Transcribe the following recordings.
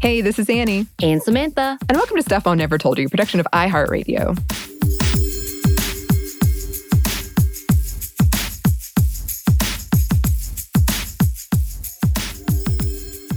Hey, this is Annie. And Samantha. And welcome to Stuff Mom Never Told You, production of iHeartRadio.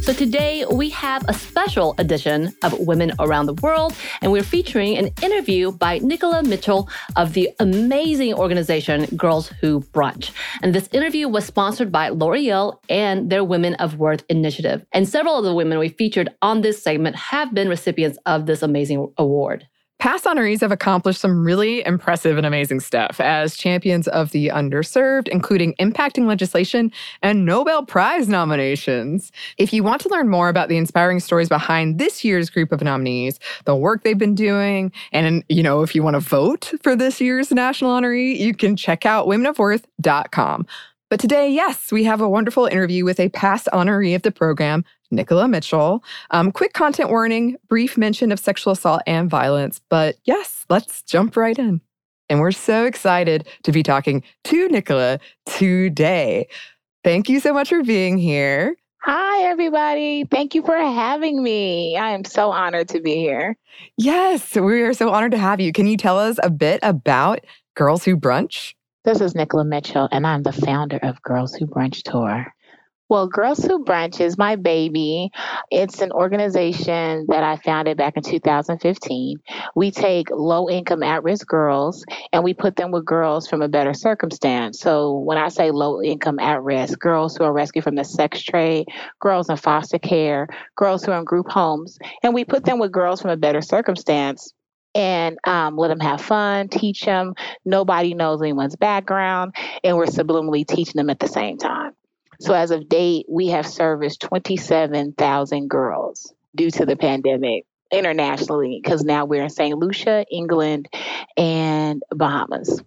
So today we have a special edition of Women Around the World, and we're featuring an interview by Ni'cola Mitchell of the amazing organization Girls Who Brunch. And this interview was sponsored by L'Oreal and their Women of Worth initiative. And several of the women we featured on this segment have been recipients of this amazing award. Past honorees have accomplished some really impressive and amazing stuff as champions of the underserved, including impacting legislation and Nobel Prize nominations. If you want to learn more about the inspiring stories behind this year's group of nominees, the work they've been doing, and you know, if you want to vote for this year's national honoree, you can check out womenofworth.com. But today, yes, we have a wonderful interview with a past honoree of the program, Ni'cola Mitchell. Um, quick content warning, brief mention of sexual assault and violence. But yes, let's jump right in. And we're so excited to be talking to Ni'cola today. Thank you so much for being here. Hi, everybody. Thank you for having me. I am so honored to be here. Yes, we are so honored to have you. Can you tell us a bit about Girls Who Brunch? This is Ni'cola Mitchell, and I'm the founder of Girls Who Brunch Tour. Well, Girls Who Brunch is my baby. It's an organization that I founded back in 2015. We take low income at risk girls and we put them with girls from a better circumstance. So, when I say low income at risk, girls who are rescued from the sex trade, girls in foster care, girls who are in group homes, and we put them with girls from a better circumstance and um, let them have fun, teach them. Nobody knows anyone's background, and we're subliminally teaching them at the same time. So, as of date, we have serviced 27,000 girls due to the pandemic internationally because now we're in St. Lucia, England, and Bahamas.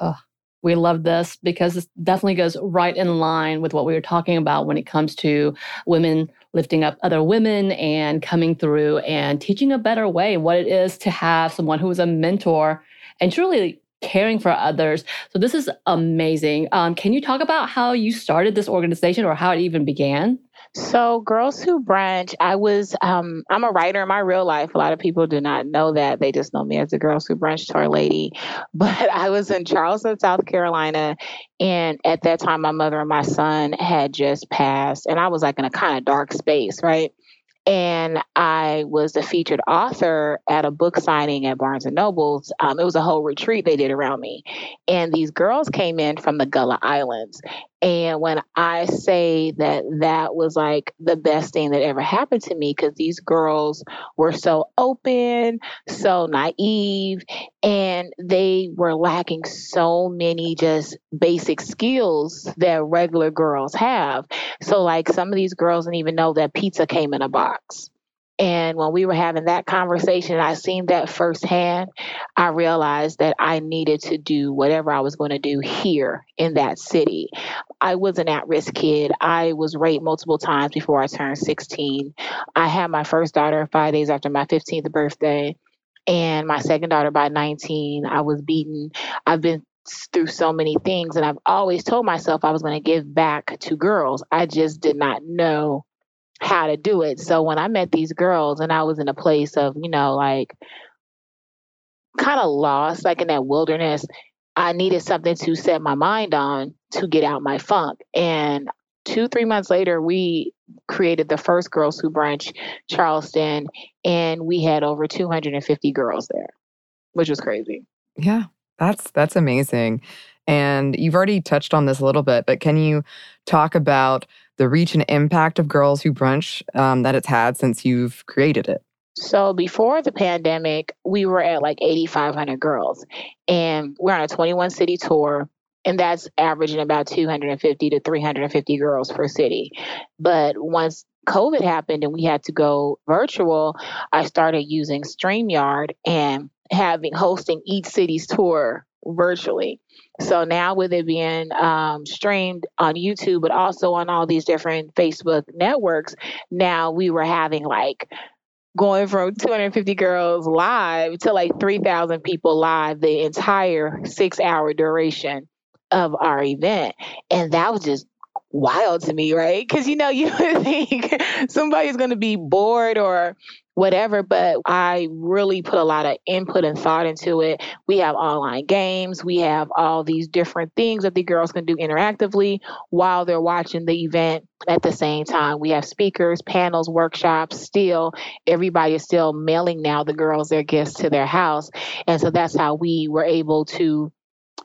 Oh, we love this because this definitely goes right in line with what we were talking about when it comes to women lifting up other women and coming through and teaching a better way what it is to have someone who is a mentor and truly caring for others. So this is amazing. Um, can you talk about how you started this organization or how it even began? So, Girls Who Brunch, I was, um, I'm a writer in my real life. A lot of people do not know that. They just know me as the Girls Who Brunch tour lady. But I was in Charleston, South Carolina. And at that time, my mother and my son had just passed. And I was like in a kind of dark space, right? And I was the featured author at a book signing at Barnes and Nobles. Um, it was a whole retreat they did around me, and these girls came in from the Gullah Islands, and when I say that that was like the best thing that ever happened to me, because these girls were so open, so naive, and they were lacking so many just basic skills that regular girls have. So, like, some of these girls didn't even know that pizza came in a box. And when we were having that conversation, I seen that firsthand. I realized that I needed to do whatever I was going to do here in that city. I was an at risk kid. I was raped multiple times before I turned 16. I had my first daughter five days after my 15th birthday, and my second daughter by 19. I was beaten. I've been through so many things, and I've always told myself I was going to give back to girls. I just did not know how to do it. So when I met these girls and I was in a place of, you know, like kind of lost, like in that wilderness, I needed something to set my mind on to get out my funk. And two, three months later, we created the first Girls Who Brunch Charleston, and we had over 250 girls there, which was crazy. Yeah, that's that's amazing. And you've already touched on this a little bit, but can you talk about the reach and impact of Girls Who Brunch um, that it's had since you've created it? So before the pandemic, we were at like 8,500 girls, and we're on a 21 city tour. And that's averaging about 250 to 350 girls per city. But once COVID happened and we had to go virtual, I started using StreamYard and having hosting each city's tour virtually. So now with it being um, streamed on YouTube, but also on all these different Facebook networks, now we were having like going from 250 girls live to like 3,000 people live the entire six hour duration of our event. And that was just wild to me, right? Because you know, you would think somebody's going to be bored or whatever, but I really put a lot of input and thought into it. We have online games, we have all these different things that the girls can do interactively while they're watching the event at the same time. We have speakers, panels, workshops, still everybody is still mailing now the girls their gifts to their house. And so that's how we were able to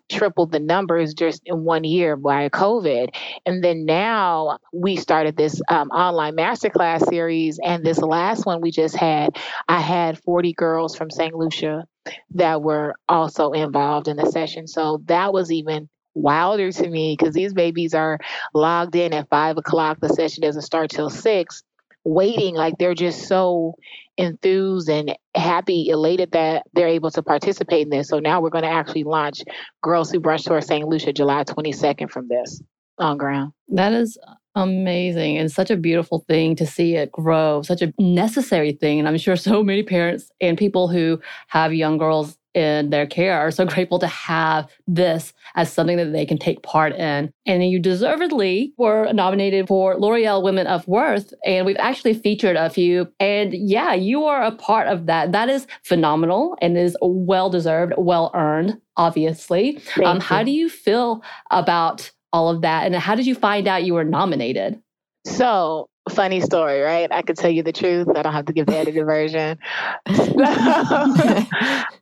tripled the numbers just in one year by COVID. And then now we started this um, online masterclass series. And this last one we just had, I had 40 girls from St. Lucia that were also involved in the session. So that was even wilder to me because these babies are logged in at five o'clock. The session doesn't start till six waiting like they're just so enthused and happy elated that they're able to participate in this. So now we're going to actually launch Girls Who Brunch tour st lucia july 22nd from this on ground. That is amazing and such a beautiful thing to see it grow such a necessary thing. And i'm sure so many parents and people who have young girls in their care are so grateful to have this as something that they can take part in. And you deservedly were nominated for L'Oreal Women of Worth, and we've actually featured a few. And yeah, you are a part of that. That is phenomenal and is well deserved, well earned, obviously. Um, how do you feel about all of that? And how did you find out you were nominated? So funny story, right? I could tell you the truth. I don't have to give the edited version.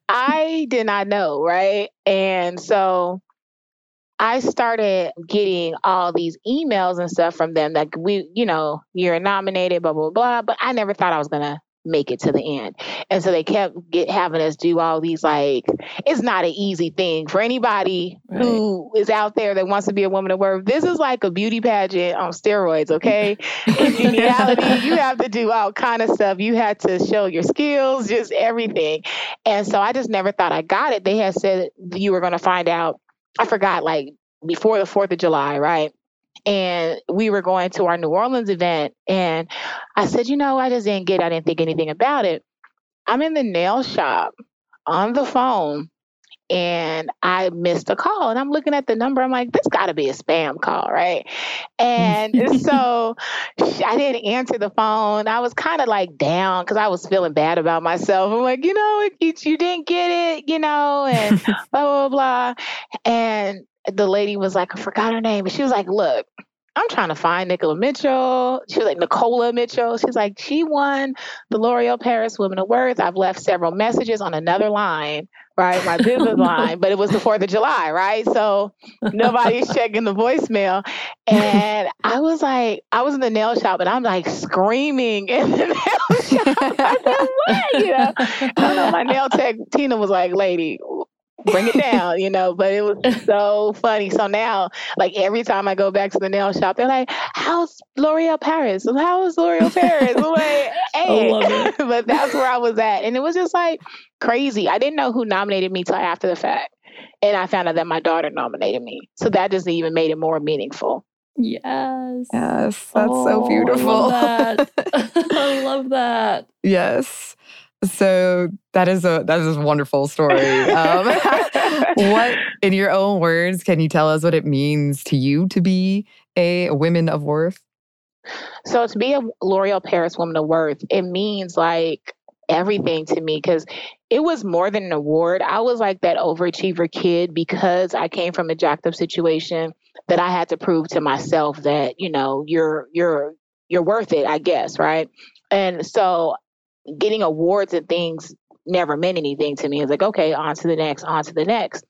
I did not know, right? And so I started getting all these emails and stuff from them that we, you know, you're nominated, blah, blah, blah. But I never thought I was going to make it to the end. And so they kept get having us do all these like it's not an easy thing for anybody right. who is out there that wants to be a woman of worth. This is like a beauty pageant on steroids, okay? In reality, you have to do all kind of stuff. You had to show your skills, just everything. And so I just never thought I got it. They had said you were going to find out. I forgot like before the 4th of July, right? And we were going to our New Orleans event. And I said, you know, I just didn't get, I didn't think anything about it. I'm in the nail shop on the phone and I missed a call and I'm looking at the number. I'm like, this got to be a spam call, right? And so I didn't answer the phone. I was kind of like down because I was feeling bad about myself. I'm like, you know, you, you didn't get it, you know, and blah, blah, blah. And the lady was like, I forgot her name. And she was like, Look, I'm trying to find Ni'cola Mitchell. She was like, Ni'cola Mitchell. She's like, She won the L'Oreal Paris Women of Worth. I've left several messages on another line, right? My business line, but it was the 4th of July, right? So nobody's checking the voicemail. And I was like, I was in the nail shop and I'm like screaming in the nail shop. I said, What? You know, I don't know. My nail tech, Tina was like, Lady, bring it down, you know. But it was so funny. So now, like every time I go back to the nail shop, they're like, "How's L'Oreal Paris? How's L'Oreal Paris?" I'm like, "Hey," eh. but that's where I was at, and it was just like crazy. I didn't know who nominated me till after the fact, and I found out that my daughter nominated me. So that just even made it more meaningful. Yes. Yes. That's oh, so beautiful. I love that. I love that. Yes. So that is a that is a wonderful story. Um, what, in your own words, can you tell us what it means to you to be a woman of worth? So to be a L'Oreal Paris Woman of Worth, it means like everything to me because it was more than an award. I was like that overachiever kid because I came from a jacked up situation that I had to prove to myself that you know you're you're you're worth it. I guess right. And so getting awards and things never meant anything to me. It's like, okay, on to the next, on to the next.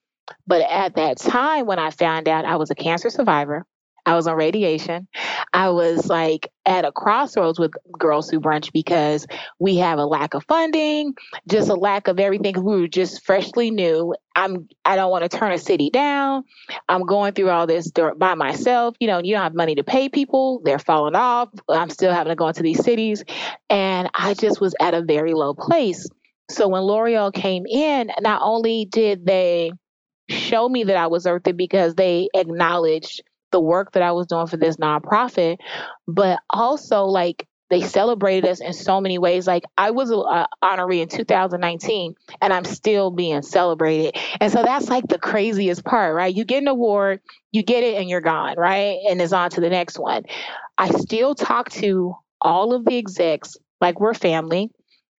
But at that time, when I found out I was a cancer survivor, I was on radiation. I was like at a crossroads with Girls Who Brunch because we have a lack of funding, just a lack of everything. We were just freshly new. I'm I don't want to turn a city down. I'm going through all this by myself. You know, you don't have money to pay people. They're falling off. I'm still having to go into these cities, and I just was at a very low place. So when L'Oreal came in, not only did they show me that I was earthy because they acknowledged the work that I was doing for this nonprofit, but also like they celebrated us in so many ways. Like I was an uh, honoree in 2019 and I'm still being celebrated. And so that's like the craziest part, right? You get an award, you get it and you're gone, right? And it's on to the next one. I still talk to all of the execs like we're family.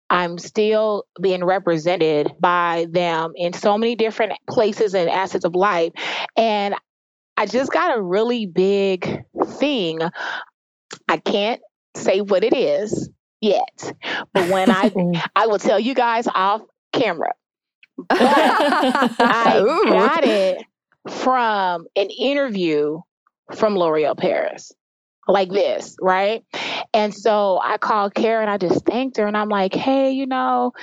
I'm still being represented by them in so many different places and assets of life. And I just got a really big thing. I can't say what it is yet, but when I mm. I will tell you guys off camera. But I got it from an interview from L'Oreal Paris like this, right? And so I called Karen, I just thanked her and I'm like, hey, you know,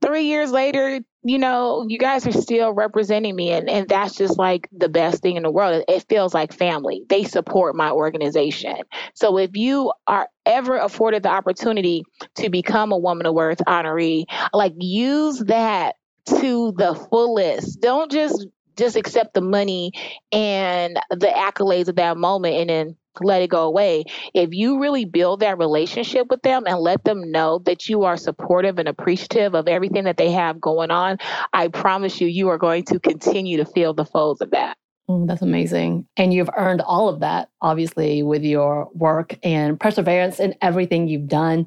three years later, you know, you guys are still representing me. And, and that's just like the best thing in the world. It feels like family. They support my organization. So if you are ever afforded the opportunity to become a Woman of Worth honoree, like use that to the fullest. Don't just just accept the money and the accolades of that moment and then let it go away. If you really build that relationship with them and let them know that you are supportive and appreciative of everything that they have going on, I promise you, you are going to continue to feel the folds of that. Mm, that's amazing. And you've earned all of that, obviously, with your work and perseverance in everything you've done.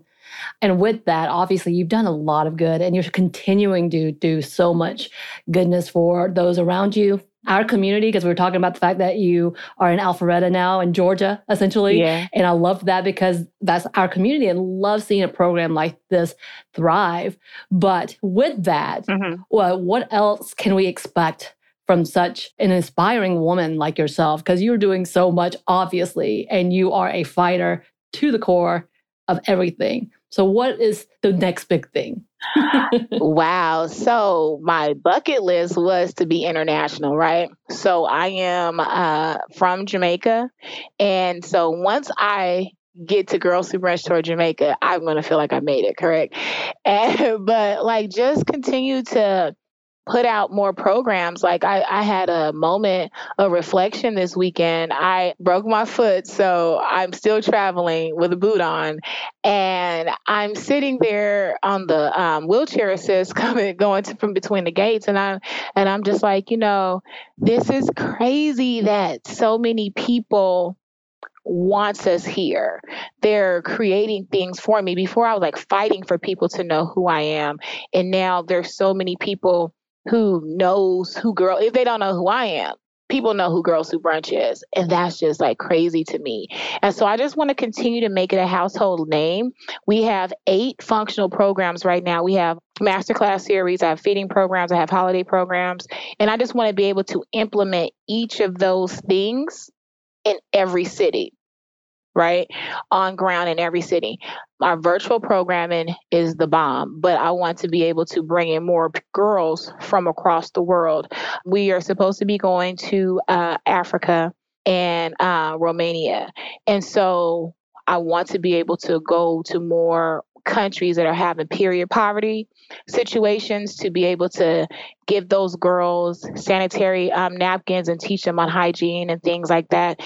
And with that, obviously, you've done a lot of good and you're continuing to do so much goodness for those around you, our community, because we were talking about the fact that you are in Alpharetta now in Georgia, essentially. Yeah. And I love that because that's our community and love seeing a program like this thrive. But with that, mm-hmm. well, what else can we expect from such an inspiring woman like yourself? Because you're doing so much, obviously, and you are a fighter to the core of everything. So, what is the next big thing? wow. So, my bucket list was to be international, right? So, I am uh, from Jamaica. And so, once I get to Girls Who Brunch Tour Jamaica, I'm going to feel like I made it, correct? And, but like, just continue to put out more programs. Like I, I had a moment of reflection this weekend. I broke my foot, so I'm still traveling with a boot on, and I'm sitting there on the um, wheelchair assist coming going to, from between the gates, and I'm and I'm just like, you know, this is crazy that so many people wants us here. They're creating things for me. Before I was like fighting for people to know who I am. And now there's so many people who knows who girl if they don't know who I am. People know who Girls Who Brunch is. And that's just like crazy to me. And so I just want to continue to make it a household name. We have eight functional programs right now. We have masterclass series, I have feeding programs, I have holiday programs. And I just want to be able to implement each of those things in every city right? On ground in every city. Our virtual programming is the bomb, but I want to be able to bring in more girls from across the world. We are supposed to be going to uh, Africa and uh, Romania. And so I want to be able to go to more countries that are having period poverty situations to be able to give those girls sanitary um, napkins and teach them on hygiene and things like that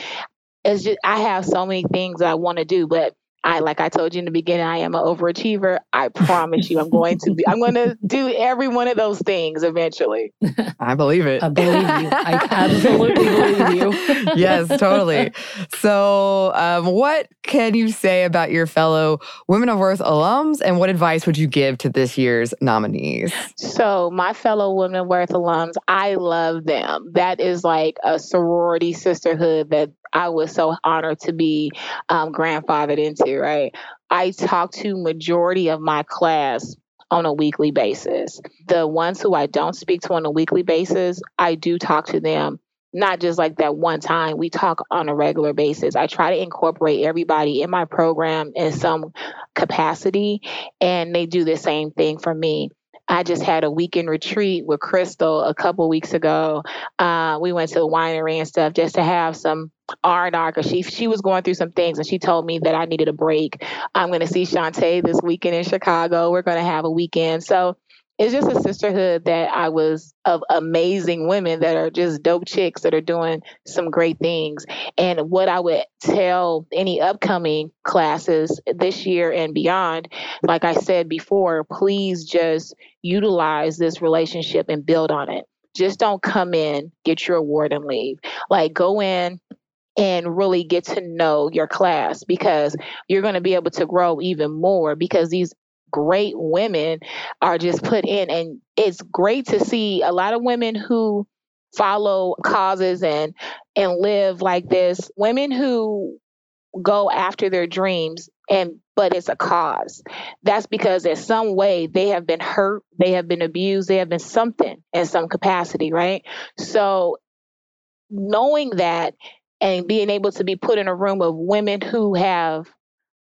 it's just I have so many things I want to do, but I like I told you in the beginning, I am an overachiever. I promise you, I'm going to be. I'm going to do every one of those things eventually. I believe it. I believe you. I absolutely believe you. yes, totally. So, um, what can you say about your fellow Women of Worth alums, and what advice would you give to this year's nominees? So, my fellow Women of Worth alums, I love them. That is like a sorority sisterhood that I was so honored to be um, grandfathered into, right? I talk to majority of my class on a weekly basis. The ones who I don't speak to on a weekly basis, I do talk to them not just like that one time. We talk on a regular basis. I try to incorporate everybody in my program in some capacity, and they do the same thing for me. I just had a weekend retreat with Crystal a couple weeks ago. Uh, we went to the winery and stuff just to have some R and R because she she was going through some things and she told me that I needed a break. I'm going to see Shantae this weekend in Chicago. We're going to have a weekend, so it's just a sisterhood that I was of amazing women that are just dope chicks that are doing some great things. And what I would tell any upcoming classes this year and beyond, like I said before, please just utilize this relationship and build on it. Just don't come in, get your award, and leave. Like, go in, and really get to know your class because you're going to be able to grow even more because these great women are just put in. And it's great to see a lot of women who follow causes and and live like this. Women who go after their dreams and but it's a cause. That's because in some way they have been hurt they have been abused they have been something in some capacity right? So knowing that and being able to be put in a room of women who have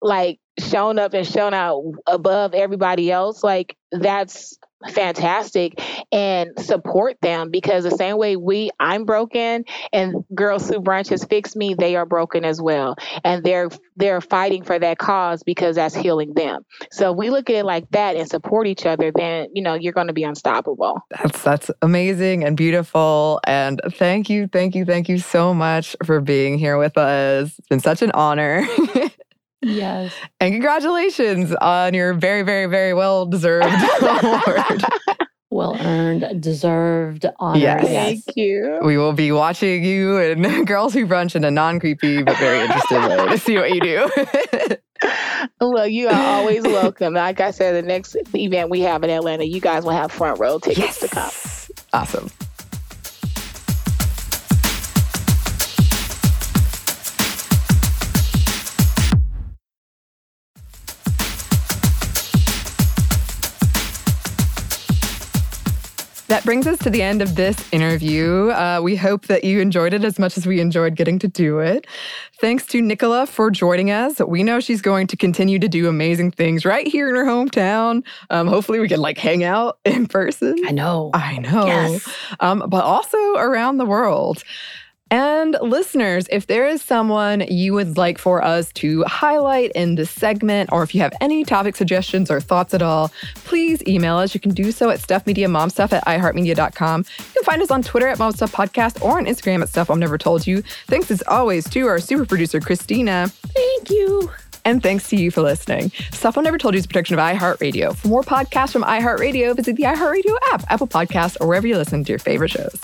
like shown up and shown out above everybody else, like that's fantastic and support them because the same way we I'm broken and Girls Who Brunch has fixed me, they are broken as well. And they're they're fighting for that cause because that's healing them. So we look at it like that and support each other, then you know you're gonna be unstoppable. That's that's amazing and beautiful. And thank you, thank you, thank you so much for being here with us. It's been such an honor. Yes. And congratulations on your very, very, very well deserved award. Well earned, deserved honor. Yes. Thank you. We will be watching you and Girls Who Brunch in a non creepy but very interested way to see what you do. Look, you are always welcome. Like I said, the next event we have in Atlanta, you guys will have front row tickets to come. Awesome. That brings us to the end of this interview. Uh, we hope that you enjoyed it as much as we enjoyed getting to do it. Thanks to Ni'cola for joining us. We know she's going to continue to do amazing things right here in her hometown. Um, hopefully, we can like hang out in person. I know. I know. Yes. Um, but also around the world. And listeners, if there is someone you would like for us to highlight in this segment, or if you have any topic suggestions or thoughts at all, please email us. You can do so at stuffmediamomstuff at iheartmedia.com. You can find us on Twitter at momstuffpodcast or on Instagram at Stuff Mom Never Told You. Thanks as always to our super producer, Christina. Thank you. And thanks to you for listening. Stuff Mom Never Told You is a production of iHeartRadio. For more podcasts from iHeartRadio, visit the iHeartRadio app, Apple Podcasts, or wherever you listen to your favorite shows.